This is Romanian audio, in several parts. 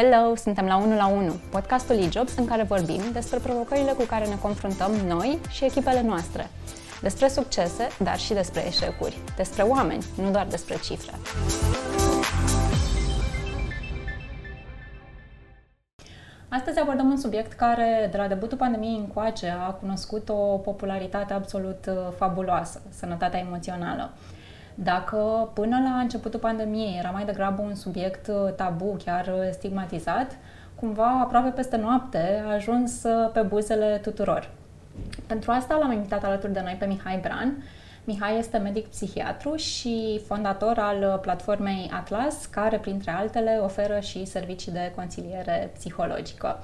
Hello, suntem la 1 la 1, podcastul eJobs în care vorbim despre provocările cu care ne confruntăm noi și echipele noastre. Despre succese, dar și despre eșecuri. Despre oameni, nu doar despre cifre. Astăzi abordăm un subiect care, de la debutul pandemiei încoace, a cunoscut o popularitate absolut uh, fabuloasă, sănătatea emoțională. Dacă până la începutul pandemiei era mai degrabă un subiect uh, tabu, chiar uh, stigmatizat, cumva aproape peste noapte a ajuns pe buzele tuturor. Pentru asta l-am invitat alături de noi pe Mihai Bran, Mihai este medic psihiatru și fondator al platformei Atlas, care, printre altele, oferă și servicii de consiliere psihologică.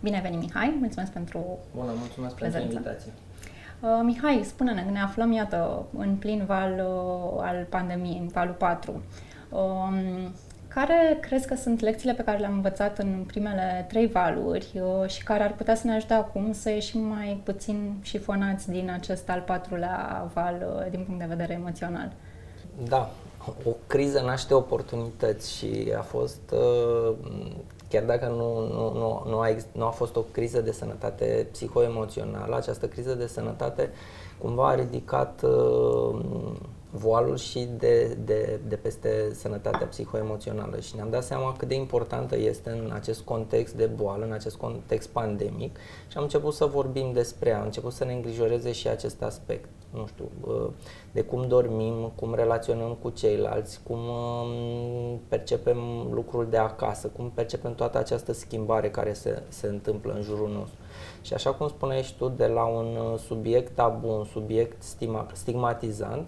Bine venit, Mihai! Mulțumesc pentru Bună, mulțumesc prezență. pentru invitație. Uh, Mihai, spune-ne, ne aflăm, iată, în plin val uh, al pandemiei, în valul 4. Uh, um, care crezi că sunt lecțiile pe care le-am învățat în primele trei valuri uh, și care ar putea să ne ajute acum să ieșim mai puțin șifonați din acest al patrulea val uh, din punct de vedere emoțional? Da, o criză naște oportunități și a fost, uh, chiar dacă nu, nu, nu, nu, a, nu a fost o criză de sănătate psihoemoțională, această criză de sănătate cumva a ridicat voalul și de, de, de peste sănătatea psihoemoțională. Și ne-am dat seama cât de importantă este în acest context de boală, în acest context pandemic. Și am început să vorbim despre ea, am început să ne îngrijoreze și acest aspect, nu știu, de cum dormim, cum relaționăm cu ceilalți, cum um, percepem lucrul de acasă, cum percepem toată această schimbare care se, se întâmplă în jurul nostru. Și așa cum spuneai și tu, de la un subiect tabu, un subiect stigmatizant,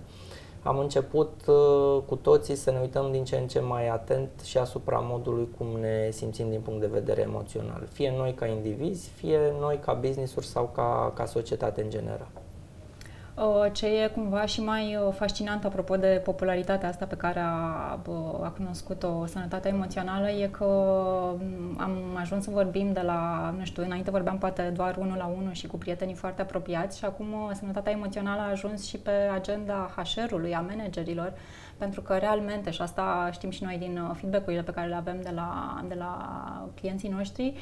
am început uh, cu toții să ne uităm din ce în ce mai atent și asupra modului cum ne simțim din punct de vedere emoțional. Fie noi ca indivizi, fie noi ca business-uri sau ca, ca societate în general. Uh, ce e cumva și mai uh, fascinant apropo de popularitatea asta pe care a, a cunoscut-o sănătatea emoțională e că mm, am ajuns să vorbim de la, nu știu, înainte vorbeam poate doar unul la unul și cu prietenii foarte apropiați și acum uh, sănătatea emoțională a ajuns și pe agenda HR-ului, a managerilor, pentru că realmente, și asta știm și noi din feedback-urile pe care le avem de la, de la clienții noștri,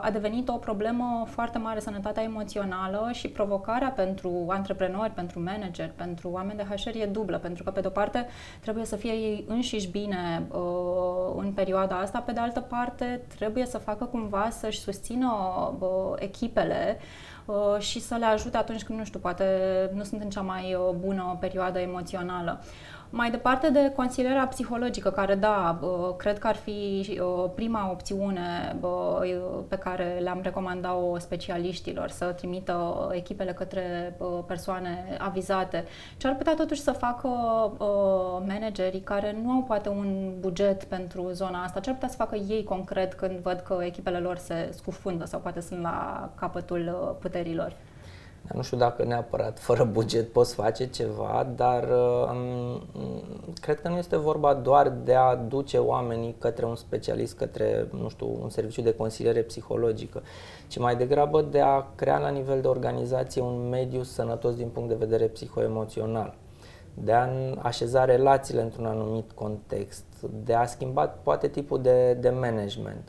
a devenit o problemă foarte mare sănătatea emoțională și provocarea pentru antreprenori antreprenori, pentru manageri, pentru oameni de HR e dublă, pentru că pe de o parte trebuie să fie ei înșiși bine uh, în perioada asta, pe de altă parte trebuie să facă cumva să-și susțină uh, echipele uh, și să le ajute atunci când, nu știu, poate nu sunt în cea mai uh, bună perioadă emoțională. Mai departe de consilierea psihologică, care da, cred că ar fi prima opțiune pe care le-am recomandat-o specialiștilor, să trimită echipele către persoane avizate. Ce ar putea totuși să facă managerii care nu au poate un buget pentru zona asta? Ce ar putea să facă ei concret când văd că echipele lor se scufundă sau poate sunt la capătul puterilor? Nu știu dacă neapărat fără buget poți face ceva, dar um, cred că nu este vorba doar de a duce oamenii către un specialist, către, nu știu, un serviciu de consiliere psihologică, ci mai degrabă de a crea la nivel de organizație un mediu sănătos din punct de vedere psihoemoțional de a așeza relațiile într-un anumit context, de a schimba poate tipul de, de management.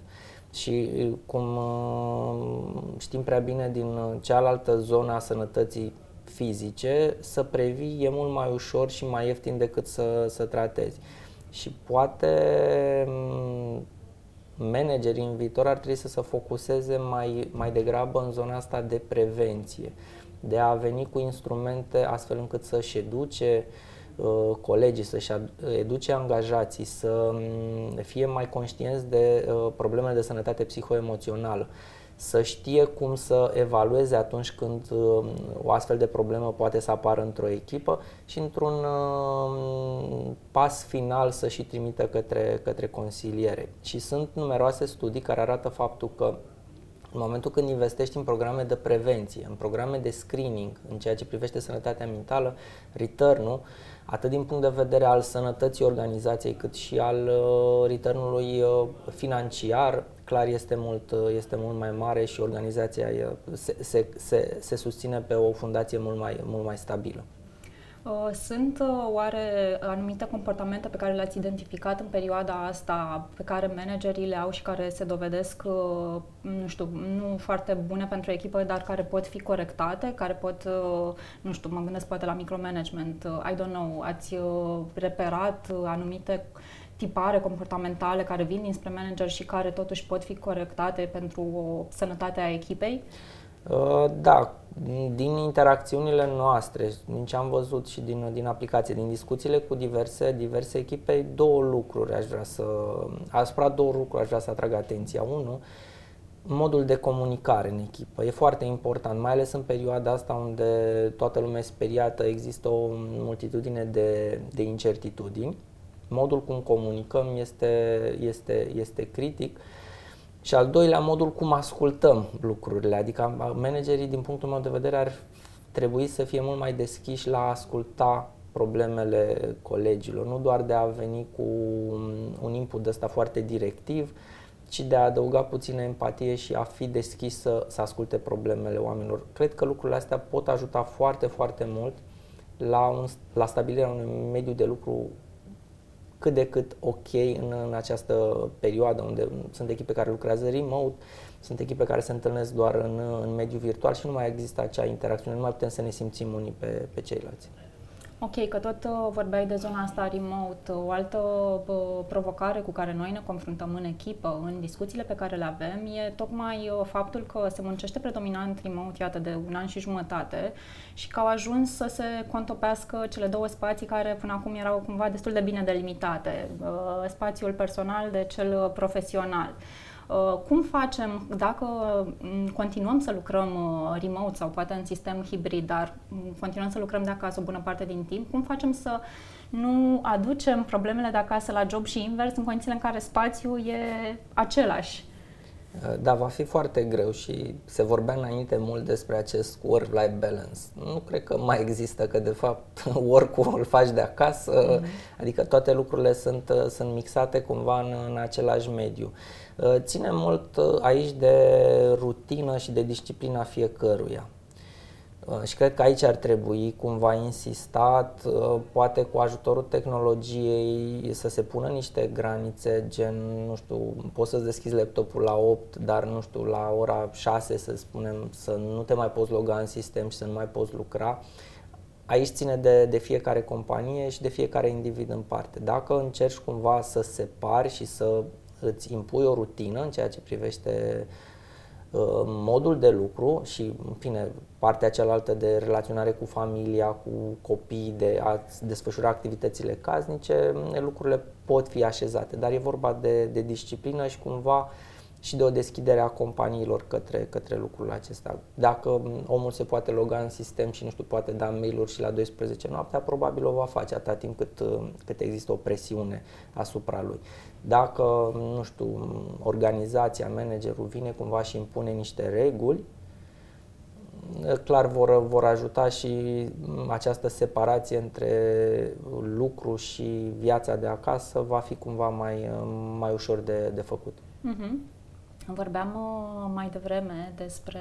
Și cum uh, știm prea bine din cealaltă zonă a sănătății fizice, să previi e mult mai ușor și mai ieftin decât să, să tratezi. Și poate mm, managerii în viitor ar trebui să se focuseze mai, mai degrabă în zona asta de prevenție, de a veni cu instrumente astfel încât să-și educe uh, Uh, colegii, să-și educe angajații să mm, fie mai conștienți de uh, problemele de sănătate psihoemoțională, să știe cum să evalueze atunci când uh, o astfel de problemă poate să apară într-o echipă și într-un pas final să și trimită către, către consiliere. Și sunt numeroase studii care arată faptul că în momentul când investești în programe de prevenție, în programe de screening, în ceea ce privește sănătatea mentală, return-ul atât din punct de vedere al sănătății organizației, cât și al uh, returnului uh, financiar, clar este mult, uh, este mult mai mare și organizația se, se, se, se susține pe o fundație mult mai, mult mai stabilă. Uh, sunt uh, oare anumite comportamente pe care le-ați identificat în perioada asta, pe care managerii le au și care se dovedesc, uh, nu știu, nu foarte bune pentru echipă, dar care pot fi corectate, care pot, nu știu, mă gândesc poate la micromanagement, I don't know, ați reperat anumite tipare comportamentale care vin dinspre manager și care totuși pot fi corectate pentru o sănătate a echipei? Da, din interacțiunile noastre, din ce am văzut și din, din aplicație, din discuțiile cu diverse, diverse echipe, două lucruri aș vrea să, asupra două lucruri aș vrea să atrag atenția. Unul, modul de comunicare în echipă. E foarte important, mai ales în perioada asta unde toată lumea e speriată, există o multitudine de, de incertitudini. Modul cum comunicăm este, este, este critic. Uh, și al doilea, modul cum ascultăm lucrurile, adică managerii, din punctul meu de vedere, ar trebui să fie mult mai deschiși la a asculta problemele colegilor, nu doar de a veni cu un input ăsta foarte directiv, ci de a adăuga puțină empatie și a fi deschis să, să asculte problemele oamenilor. Cred că lucrurile astea pot ajuta foarte, foarte mult la, un, la stabilirea unui mediu de lucru cât de cât ok în, în această perioadă unde sunt echipe care lucrează remote, sunt echipe care se întâlnesc doar în, în mediul virtual și nu mai există acea interacțiune, nu mai putem să ne simțim unii pe, pe ceilalți. Ok, că tot uh, vorbeai de zona asta remote. O altă uh, provocare cu care noi ne confruntăm în echipă, în discuțiile pe care le avem, e tocmai uh, faptul că se muncește predominant remote, iată, de un an și jumătate și că au ajuns să se contopească cele două spații care până acum erau cumva destul de bine delimitate, spațiul personal de cel profesional. Uh, cum facem, dacă mm, continuăm să lucrăm uh, remote sau poate în sistem hibrid, dar mm, continuăm să lucrăm de acasă o bună parte din timp, cum facem să nu aducem problemele de acasă la job și invers în condițiile în care spațiul e același? Uh, da, va fi foarte greu și se vorbea înainte mult despre acest work-life balance. Nu cred că mai există, că de fapt work-ul îl faci de acasă, mm-hmm. adică toate lucrurile sunt, sunt mixate cumva în, în același mediu. Uh, ține mult uh, aici de rutină și de disciplina fiecăruia. Uh, și cred că aici ar trebui cumva insistat, poate cu ajutorul tehnologiei să se pună niște granițe, gen, nu știu, poți să-ți deschizi laptopul la 8, dar nu știu, la ora 6 să spunem să nu te mai poți loga în sistem și să nu mai poți lucra. Aici ține de, de fiecare companie și de fiecare individ în parte. Dacă încerci cumva să separi și să îți impui o rutină în ceea ce privește uh, modul de lucru și, în fine, partea cealaltă de relaționare cu familia, cu copii, de a desfășura activitățile casnice, lucrurile pot fi așezate, dar e vorba de, de disciplină și cumva și de o deschidere a companiilor către, către lucrul acesta. Dacă omul se poate loga în sistem și nu știu, poate da mail-uri și la 12 noaptea, probabil o va face atâta timp cât, cât există o presiune asupra lui. Dacă, nu știu, organizația, managerul vine cumva și impune niște reguli, clar vor, vor ajuta și această separație între lucru și viața de acasă va fi cumva mai, mai ușor de, de făcut. Uh-huh. Vorbeam uh, mai devreme despre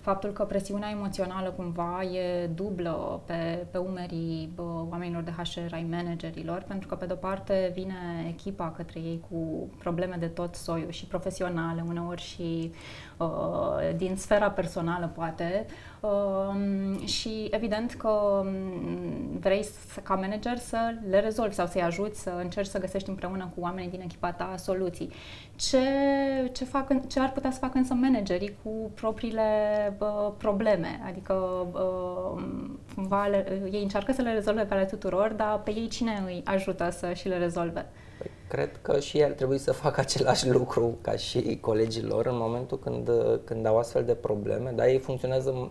faptul că presiunea emoțională cumva e dublă pe, pe umerii bă, oamenilor de HR, ai managerilor, pentru că pe de-o parte vine echipa către ei cu probleme de tot soiul și profesionale, uneori și uh, din sfera personală poate, uh, și evident că mm, vrei să, ca manager să le rezolvi sau să-i ajuți să încerci să găsești împreună cu oamenii din echipa ta soluții. Ce, ce, fac, ce ar putea să facă însă managerii cu propriile uh, probleme? Adică uh, cumva le, ei încearcă să le rezolve pe ale tuturor, dar pe ei cine îi ajută să și le rezolve? Păi, cred că și ei ar trebui să facă același lucru ca și colegii lor în momentul când, când au astfel de probleme, dar ei funcționează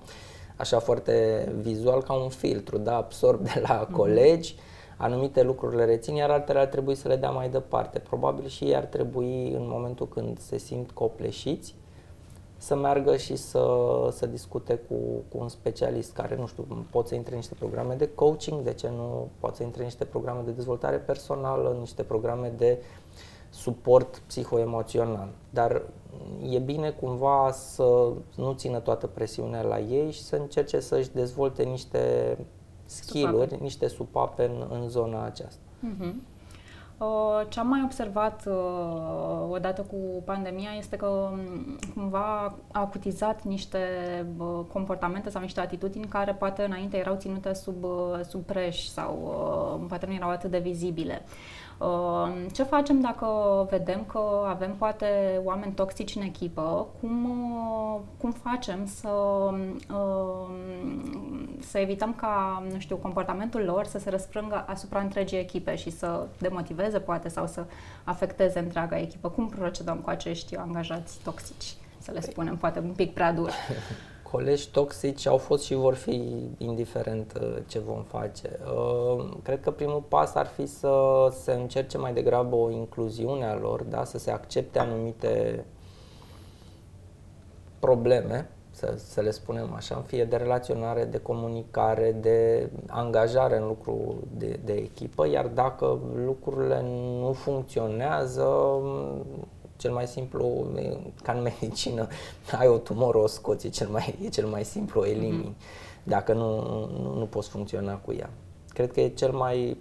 așa foarte vizual ca un filtru, da, absorb de la mm-hmm. colegi, anumite lucruri le rețin, iar altele ar trebui să le dea mai departe. Probabil și ei ar trebui, în momentul când se simt copleșiți, să meargă și să, să discute cu, cu un specialist care, nu știu, pot să intre în niște programe de coaching, de ce nu pot să intre în niște programe de dezvoltare personală, în niște programe de suport psihoemoțional. Dar e bine cumva să nu țină toată presiunea la ei și să încerce să-și dezvolte niște skill-uri, niște supape în, în zona aceasta. Uh-huh. Ce am mai observat uh, odată cu pandemia este că um, cumva a acutizat niște comportamente sau niște atitudini care poate înainte erau ținute sub, uh, sub preș sau uh, poate nu erau atât de vizibile. Ehm, ce facem dacă vedem că avem poate oameni toxici în echipă? Cum, uh, cum facem să, ehm, să evităm ca, nu știu, comportamentul lor să se răsfrângă asupra întregii echipe și să demotiveze poate sau să afecteze întreaga echipă? Cum procedăm cu acești angajați toxici? Să le spunem, poate un pic prea dur. colegi toxici au fost și vor fi indiferent uh, ce vom face. Uh, cred că primul pas ar fi să se încerce mai degrabă o incluziune a lor, da? să se accepte anumite probleme, să, să le spunem așa, fie de relaționare, de comunicare, de angajare în lucru de, de echipă, iar dacă lucrurile nu funcționează, cel mai simplu, ca în medicină, ai o tumoră, o scoți, e cel mai, e cel mai simplu, o elimini, mm-hmm. dacă nu, nu, nu poți funcționa cu ea. Cred că e cel mai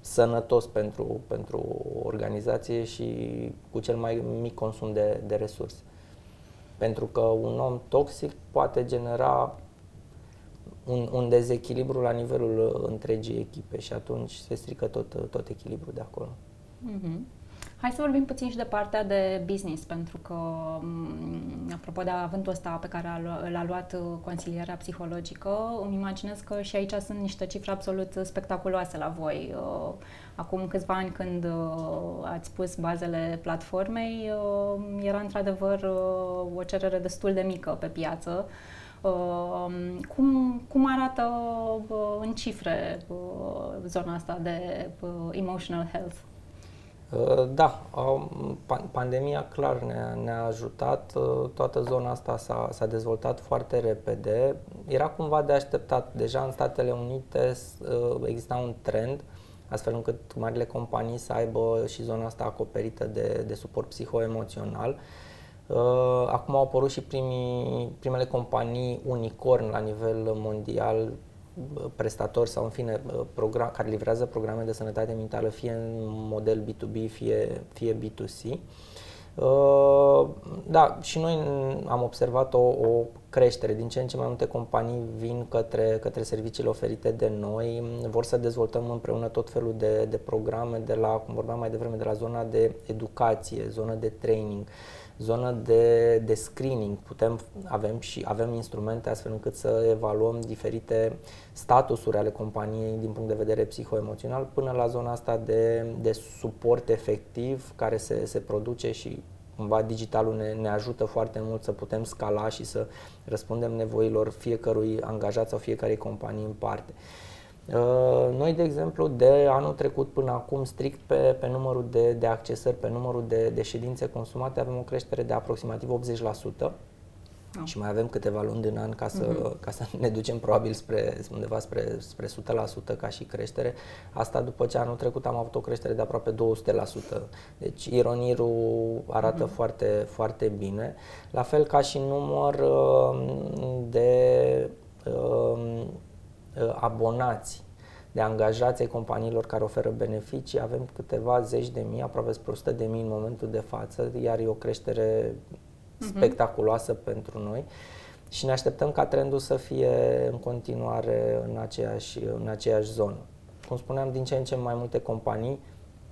sănătos pentru, pentru organizație și cu cel mai mic consum de, de resurse. Pentru că un om toxic poate genera un, un dezechilibru la nivelul întregii echipe și atunci se strică tot, tot echilibrul de acolo. Mm-hmm. Hai să vorbim puțin și de partea de business, pentru că, mm, apropo de avântul ăsta pe care l-a luat uh, consilierea psihologică, îmi imaginez că și aici sunt niște cifre absolut spectaculoase la voi. Uh, acum câțiva ani când uh, ați pus bazele platformei, era într-adevăr o cerere destul de mică pe piață. Cum, cum arată în cifre zona asta de emotional health? Uh, da, pandemia clar ne-a, ne-a ajutat, uh, toată zona asta s-a, s-a dezvoltat foarte repede. Era cumva de așteptat, deja în Statele Unite uh, exista un trend astfel încât marile companii să aibă și zona asta acoperită de, de suport psihoemoțional. Acum au apărut și primii, primele companii unicorn la nivel mondial prestatori sau în fine program, care livrează programe de sănătate mentală fie în model B2B, fie, fie B2C. Uh, da, și noi am observat o, o creștere. Din ce în ce mai multe companii vin către, către serviciile oferite de noi, vor să dezvoltăm împreună tot felul de, de programe, de la, cum vorbeam mai devreme, de la zona de educație, zona de training, zonă de, de screening. Putem, avem și avem instrumente astfel încât să evaluăm diferite statusuri ale companiei din punct de vedere psihoemoțional până la zona asta de, de suport efectiv care se, se produce și cumva digitalul ne, ne ajută foarte mult să putem scala și să răspundem nevoilor fiecărui angajat sau fiecare companie în parte. Uh, noi, de exemplu, de anul trecut până acum, strict pe, pe numărul de, de accesări, pe numărul de, de ședințe consumate, avem o creștere de aproximativ 80%. Oh. Și mai avem câteva luni în an ca să, uh-huh. ca să ne ducem probabil spre undeva spre, spre 100% ca și creștere. Asta după ce anul trecut am avut o creștere de aproape 200%. Deci ironirul arată uh-huh. foarte, foarte bine. La fel ca și număr uh, de uh, abonați de angajați ai companiilor care oferă beneficii, avem câteva zeci de mii, aproape spre 100 de mii în momentul de față, iar e o creștere uh-huh. spectaculoasă pentru noi și ne așteptăm ca trendul să fie în continuare în aceeași, în aceeași zonă. Cum spuneam, din ce în ce mai multe companii,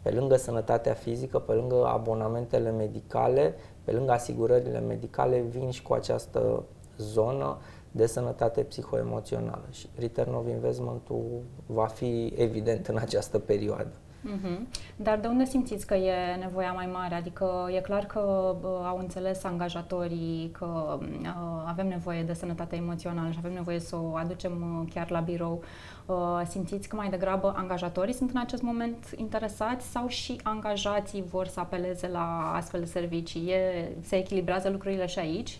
pe lângă sănătatea fizică, pe lângă abonamentele medicale, pe lângă asigurările medicale, vin și cu această zonă de sănătate psihoemoțională și return of investment-ul va fi evident în această perioadă. Mm-hmm. Dar de unde simțiți că e nevoia mai mare? Adică e clar că uh, au înțeles angajatorii că uh, avem nevoie de sănătate emoțională și avem nevoie să o aducem uh, chiar la birou. Uh, simțiți că mai degrabă angajatorii sunt în acest moment interesați sau și angajații vor să apeleze la astfel de servicii? E, se echilibrează lucrurile și aici?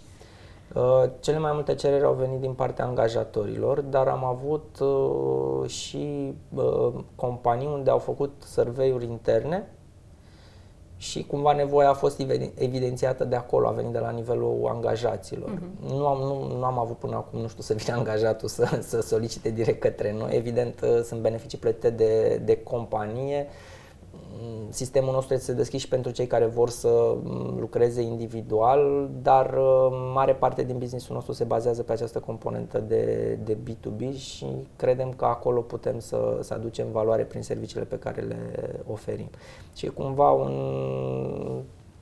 Uh, cele mai multe cereri au venit din partea angajatorilor, dar am avut uh, și uh, companii unde au făcut survey-uri interne și cumva nevoia a fost evidențiată de acolo, a venit de la nivelul angajaților. Uh-huh. Nu, am, nu, nu am avut până acum, nu știu, să vină angajatul să, să solicite direct către noi. Evident, uh, sunt beneficii plătite de, de companie. Mm, sistemul nostru este deschis și pentru cei care vor să mm, lucreze individual, dar uh, mare parte din businessul nostru se bazează pe această componentă de, de B2B și credem că acolo putem să, să aducem valoare prin serviciile pe care le oferim. Și e cumva un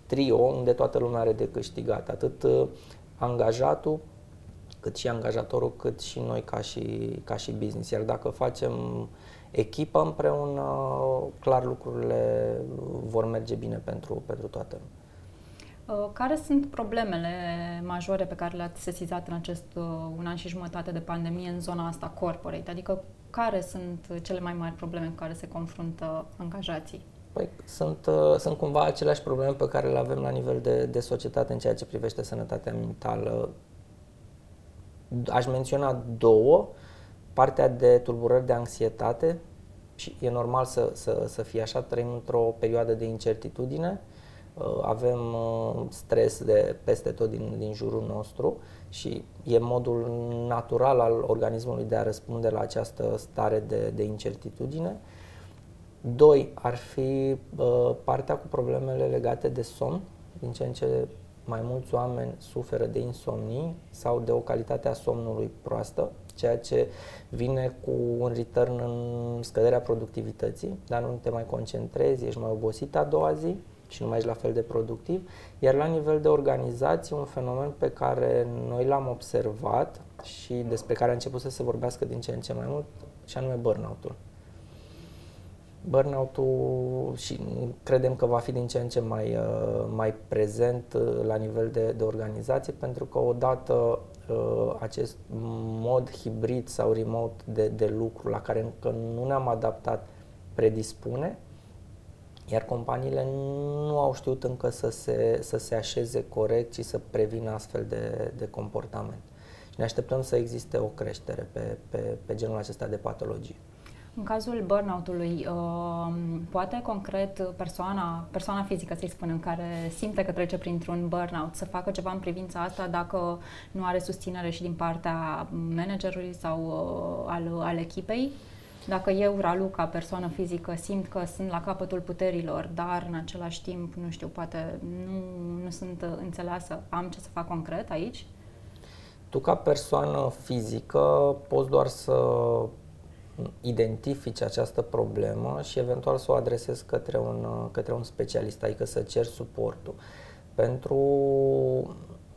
trio unde toată lumea are de câștigat, atât uh, angajatul, cât și angajatorul, cât și noi ca și, ca și business. Iar dacă facem echipă împreună, clar lucrurile vor merge bine pentru, pentru toată lumea. Uh, care sunt problemele majore pe care le-ați sesizat în acest uh, un an și jumătate de pandemie în zona asta corporate? Adică care sunt cele mai mari probleme cu care se confruntă angajații? Păi sunt, uh, sunt cumva aceleași probleme pe care le avem la nivel de, de societate în ceea ce privește sănătatea mentală. Aș menționa două. Partea de tulburări de anxietate, și e normal să, să, să fie așa, trăim într-o perioadă de incertitudine, uh, avem uh, stres de peste tot din, din jurul nostru și e modul natural al organismului de a răspunde la această stare de, de incertitudine. Doi, ar fi uh, partea cu problemele legate de somn, din ce în ce mai mulți oameni suferă de insomnii sau de o calitate a somnului proastă, ceea ce vine cu un return în scăderea productivității, dar nu te mai concentrezi, ești mai obosit a doua zi și nu mai ești la fel de productiv. Iar la nivel de organizație, un fenomen pe care noi l-am observat și despre care a început să se vorbească din ce în ce mai mult, și anume burnout-ul burnout-ul și credem că va fi din ce în ce mai, uh, mai prezent uh, la nivel de, de organizație pentru că odată uh, acest mod hibrid sau remote de, de lucru la care încă nu ne-am adaptat predispune, iar companiile nu au știut încă să se, să se așeze corect și să prevină astfel de, de comportament. Și ne așteptăm să existe o creștere pe, pe, pe genul acesta de patologii. În cazul burnout-ului, uh, poate concret persoana, persoana fizică, să-i spunem, care simte că trece printr-un burnout, să facă ceva în privința asta dacă nu are susținere și din partea managerului sau uh, al, al echipei? Dacă eu, Ralu, ca persoană fizică, simt că sunt la capătul puterilor, dar în același timp, nu știu, poate nu, nu sunt înțeleasă, am ce să fac concret aici? Tu, ca persoană fizică, poți doar să identifici această problemă și eventual să o adresezi către un, către un specialist, adică să ceri suportul. Pentru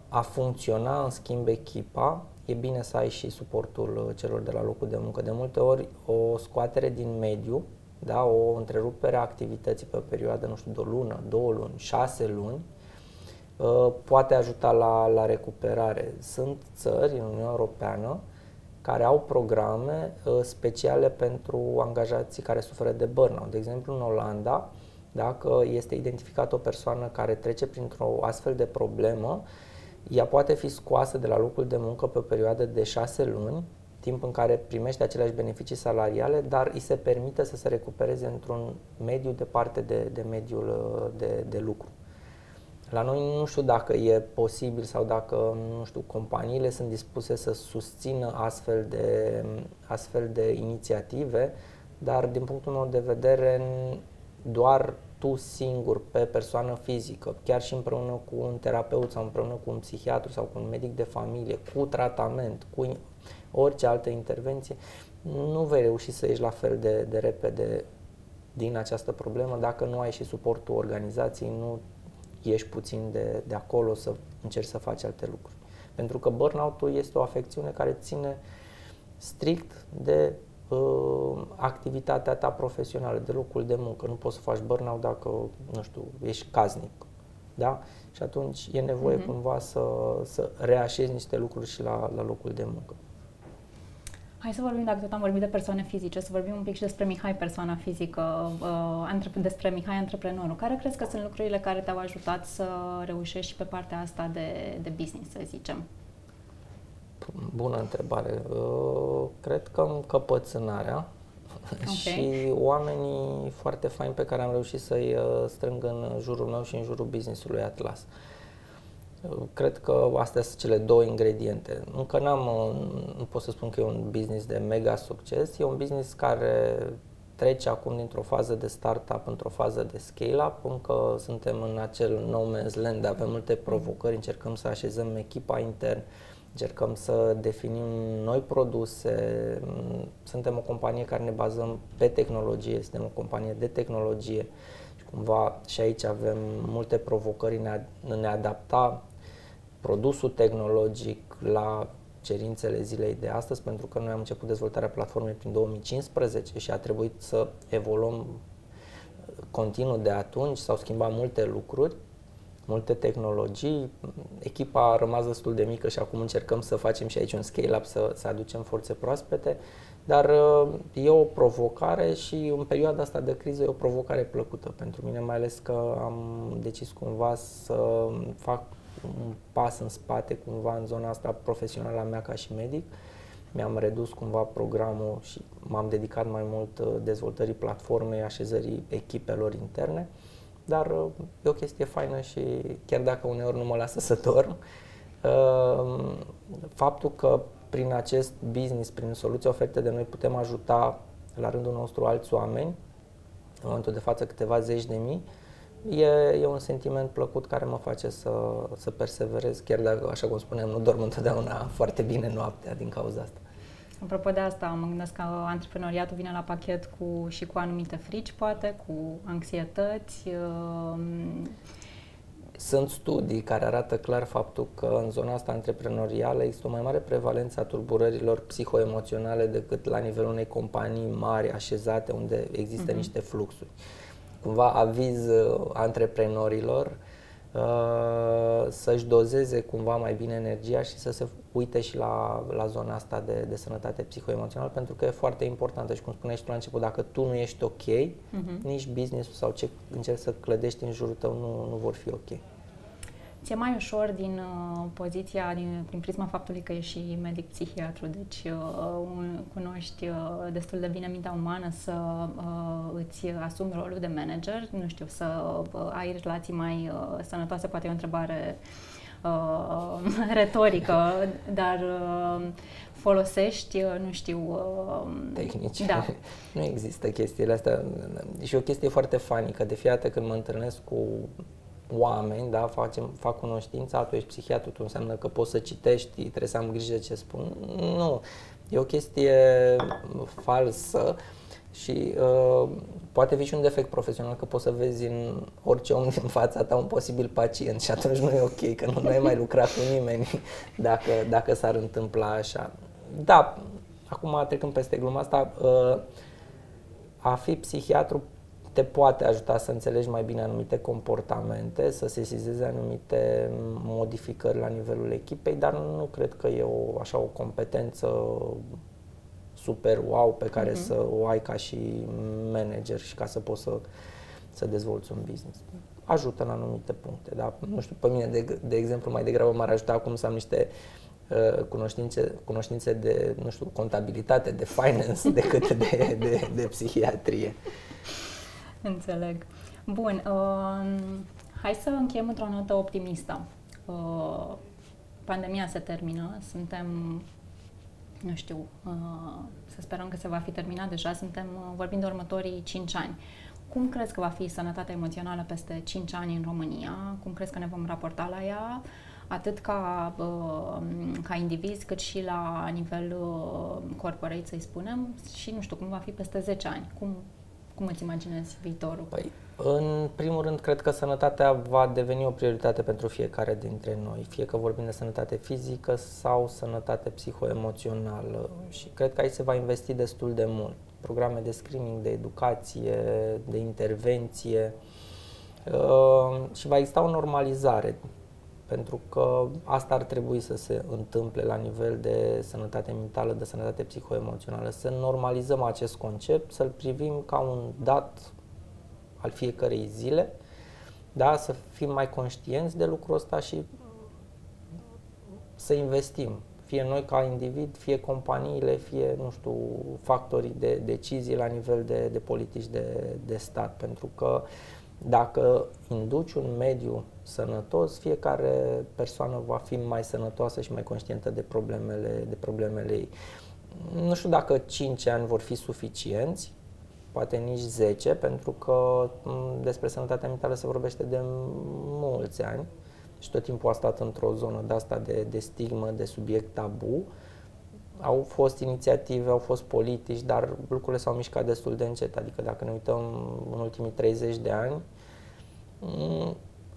a funcționa, în schimb, echipa, e bine să ai și suportul celor de la locul de muncă. De multe ori, o scoatere din mediu, da, o întrerupere a activității pe o perioadă, nu știu, de o lună, două luni, șase luni, uh, poate ajuta la, la recuperare. Sunt țări în Uniunea Europeană care au programe uh, speciale pentru angajații care suferă de burnout. De exemplu, în Olanda, dacă este identificată o persoană care trece printr-o astfel de problemă, ea poate fi scoasă de la locul de muncă pe o perioadă de șase luni, timp în care primește aceleași beneficii salariale, dar îi se permite să se recupereze într-un mediu departe de, de mediul uh, de, de lucru. La noi nu știu dacă e posibil sau dacă, nu știu, companiile sunt dispuse să susțină astfel de, astfel de inițiative, dar din punctul meu de vedere doar tu singur pe persoană fizică, chiar și împreună cu un terapeut sau împreună cu un psihiatru sau cu un medic de familie, cu tratament, cu orice altă intervenție, nu vei reuși să ieși la fel de, de repede din această problemă dacă nu ai și suportul organizației, nu ieși puțin de, de acolo să încerci să faci alte lucruri. Pentru că burnout-ul este o afecțiune care ține strict de uh, activitatea ta profesională, de locul de muncă. Nu poți să faci burnout dacă, nu știu, ești caznic. Da? Și atunci e nevoie uh-huh. cumva să, să reașezi niște lucruri și la, la locul de muncă. Hai să vorbim, dacă tot am vorbit de persoane fizice, să vorbim un pic și despre Mihai, persoana fizică, uh, despre Mihai, antreprenorul. Care crezi că sunt lucrurile care te-au ajutat să reușești pe partea asta de, de business, să zicem? Bună întrebare. Uh, cred că încăpățânarea Okay. și oamenii foarte faini pe care am reușit să-i uh, strâng în jurul meu și în jurul business-ului Atlas. Cred că astea sunt cele două ingrediente. Încă n-am, nu pot să spun că e un business de mega succes, e un business care trece acum dintr-o fază de startup într-o fază de scale-up, încă suntem în acel no man's land, avem multe provocări, încercăm să așezăm echipa intern, încercăm să definim noi produse, suntem o companie care ne bazăm pe tehnologie, suntem o companie de tehnologie. Și cumva și aici avem multe provocări în a ne adapta produsul tehnologic la cerințele zilei de astăzi, pentru că noi am început dezvoltarea platformei prin 2015 și a trebuit să evoluăm continuu de atunci, s-au schimbat multe lucruri, multe tehnologii, echipa a rămas destul de mică și acum încercăm să facem și aici un scale-up, să, să aducem forțe proaspete, dar uh, e o provocare și în perioada asta de criză e o provocare plăcută pentru mine, mai ales că am decis cumva să fac un pas în spate cumva în zona asta profesională a mea ca și medic. Mi-am redus cumva programul și m-am dedicat mai mult uh, dezvoltării platformei, așezării echipelor interne, dar uh, e o chestie faină și chiar dacă uneori nu mă lasă să dorm, uh, faptul că prin acest business, prin soluții oferite de noi, putem ajuta la rândul nostru alți oameni, în momentul de față câteva zeci de mii, e, e un sentiment plăcut care mă face să, să perseverez, chiar dacă, așa cum spuneam, nu dorm întotdeauna foarte bine noaptea din cauza asta. Apropo de asta, mă gândesc că antreprenoriatul vine la pachet cu, și cu anumite frici, poate, cu anxietăți. Uh... Sunt studii care arată clar faptul că în zona asta antreprenorială există o mai mare prevalență a tulburărilor psihoemoționale decât la nivelul unei companii mari, așezate, unde există uh-huh. niște fluxuri cumva aviz uh, antreprenorilor uh, să-și dozeze cumva mai bine energia și să se uite și la, la zona asta de, de sănătate psihoemoțională pentru că e foarte importantă și cum spuneai și tu la început, dacă tu nu ești ok, uh-huh. nici business-ul sau ce încerci să clădești în jurul tău nu, nu vor fi ok. Ți-e mai ușor din uh, poziția, din, prin prisma faptului că ești și medic psihiatru, deci uh, un, cunoști uh, destul de bine mintea umană să uh, îți asumi rolul de manager, nu știu, să uh, ai relații mai uh, sănătoase, poate e o întrebare uh, retorică, dar uh, folosești, uh, nu știu... Uh, Tehnici. Da. nu există chestiile astea. Și o chestie foarte fanică. De fiată când mă întâlnesc cu oameni, da, facem, fac cunoștința, tu ești psihiatru, tu înseamnă că poți să citești, trebuie să am grijă de ce spun. Nu, e o chestie falsă și uh, poate fi și un defect profesional că poți să vezi în orice om din fața ta un posibil pacient și atunci nu e ok, că nu, nu ai mai lucrat cu nimeni dacă, dacă s-ar întâmpla așa. Da, acum trecând peste gluma asta, uh, a fi psihiatru te poate ajuta să înțelegi mai bine anumite comportamente, să sesizezi anumite modificări la nivelul echipei, dar nu cred că e o, așa o competență super wow pe care uh-huh. să o ai ca și manager și ca să poți să, să dezvolți un business. Ajută în anumite puncte, dar nu știu, pe mine de, de exemplu mai degrabă m-ar ajuta acum să am niște uh, cunoștințe, cunoștințe de, nu știu, contabilitate, de finance decât de, de, de psihiatrie. Înțeleg. Bun, uh, hai să încheiem într-o notă optimistă. Uh, pandemia se termină, suntem, nu știu, uh, să sperăm că se va fi terminat deja, suntem uh, vorbind de următorii 5 ani. Cum crezi că va fi sănătatea emoțională peste 5 ani în România? Cum crezi că ne vom raporta la ea? atât ca, uh, ca indivizi, cât și la nivel uh, corporate, să-i spunem, și nu știu cum va fi peste 10 ani. Cum, cum îți imaginezi viitorul? Păi, în primul rând, cred că sănătatea va deveni o prioritate pentru fiecare dintre noi, fie că vorbim de sănătate fizică sau sănătate psihoemoțională și cred că aici se va investi destul de mult. Programe de screening, de educație, de intervenție uh, și va exista o normalizare pentru că asta ar trebui să se întâmple la nivel de sănătate mentală, de sănătate psihoemoțională, să normalizăm acest concept, să-l privim ca un dat al fiecărei zile, da? să fim mai conștienți de lucrul ăsta și să investim Fie noi ca individ, fie companiile, fie, nu știu, factorii de decizii la nivel de, de politici de, de stat. Pentru că dacă induci un mediu sănătos, fiecare persoană va fi mai sănătoasă și mai conștientă de problemele, de problemele ei. Nu știu dacă 5 ani vor fi suficienți, poate nici 10, pentru că despre sănătatea mentală se vorbește de mulți ani și tot timpul a stat într-o zonă de asta de, de stigmă, de subiect tabu. Au fost inițiative, au fost politici, dar lucrurile s-au mișcat destul de încet. Adică dacă ne uităm în ultimii 30 de ani,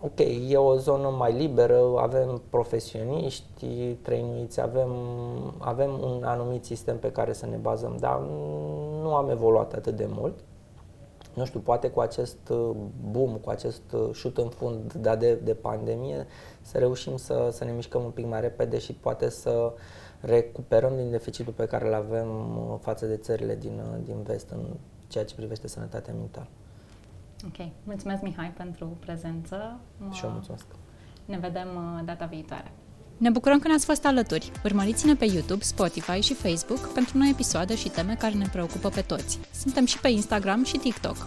ok, e o zonă mai liberă, avem profesioniști trăinuiți, avem, avem un anumit sistem pe care să ne bazăm, dar nu am evoluat atât de mult. Nu știu, poate cu acest uh, boom, cu acest uh, șut în fund dat de, de pandemie, să reușim să, să ne mișcăm un pic mai repede și poate să recuperăm din deficitul pe care îl avem uh, față de țările din, din vest în ceea ce privește sănătatea mentală. Ok. Mulțumesc, Mihai, pentru prezență. Și eu mulțumesc. Ne vedem uh, data viitoare. Ne bucurăm că ne-ați fost alături. Urmăriți-ne pe YouTube, Spotify și Facebook pentru noi episoade și teme care ne preocupă pe toți. Suntem și pe Instagram și TikTok.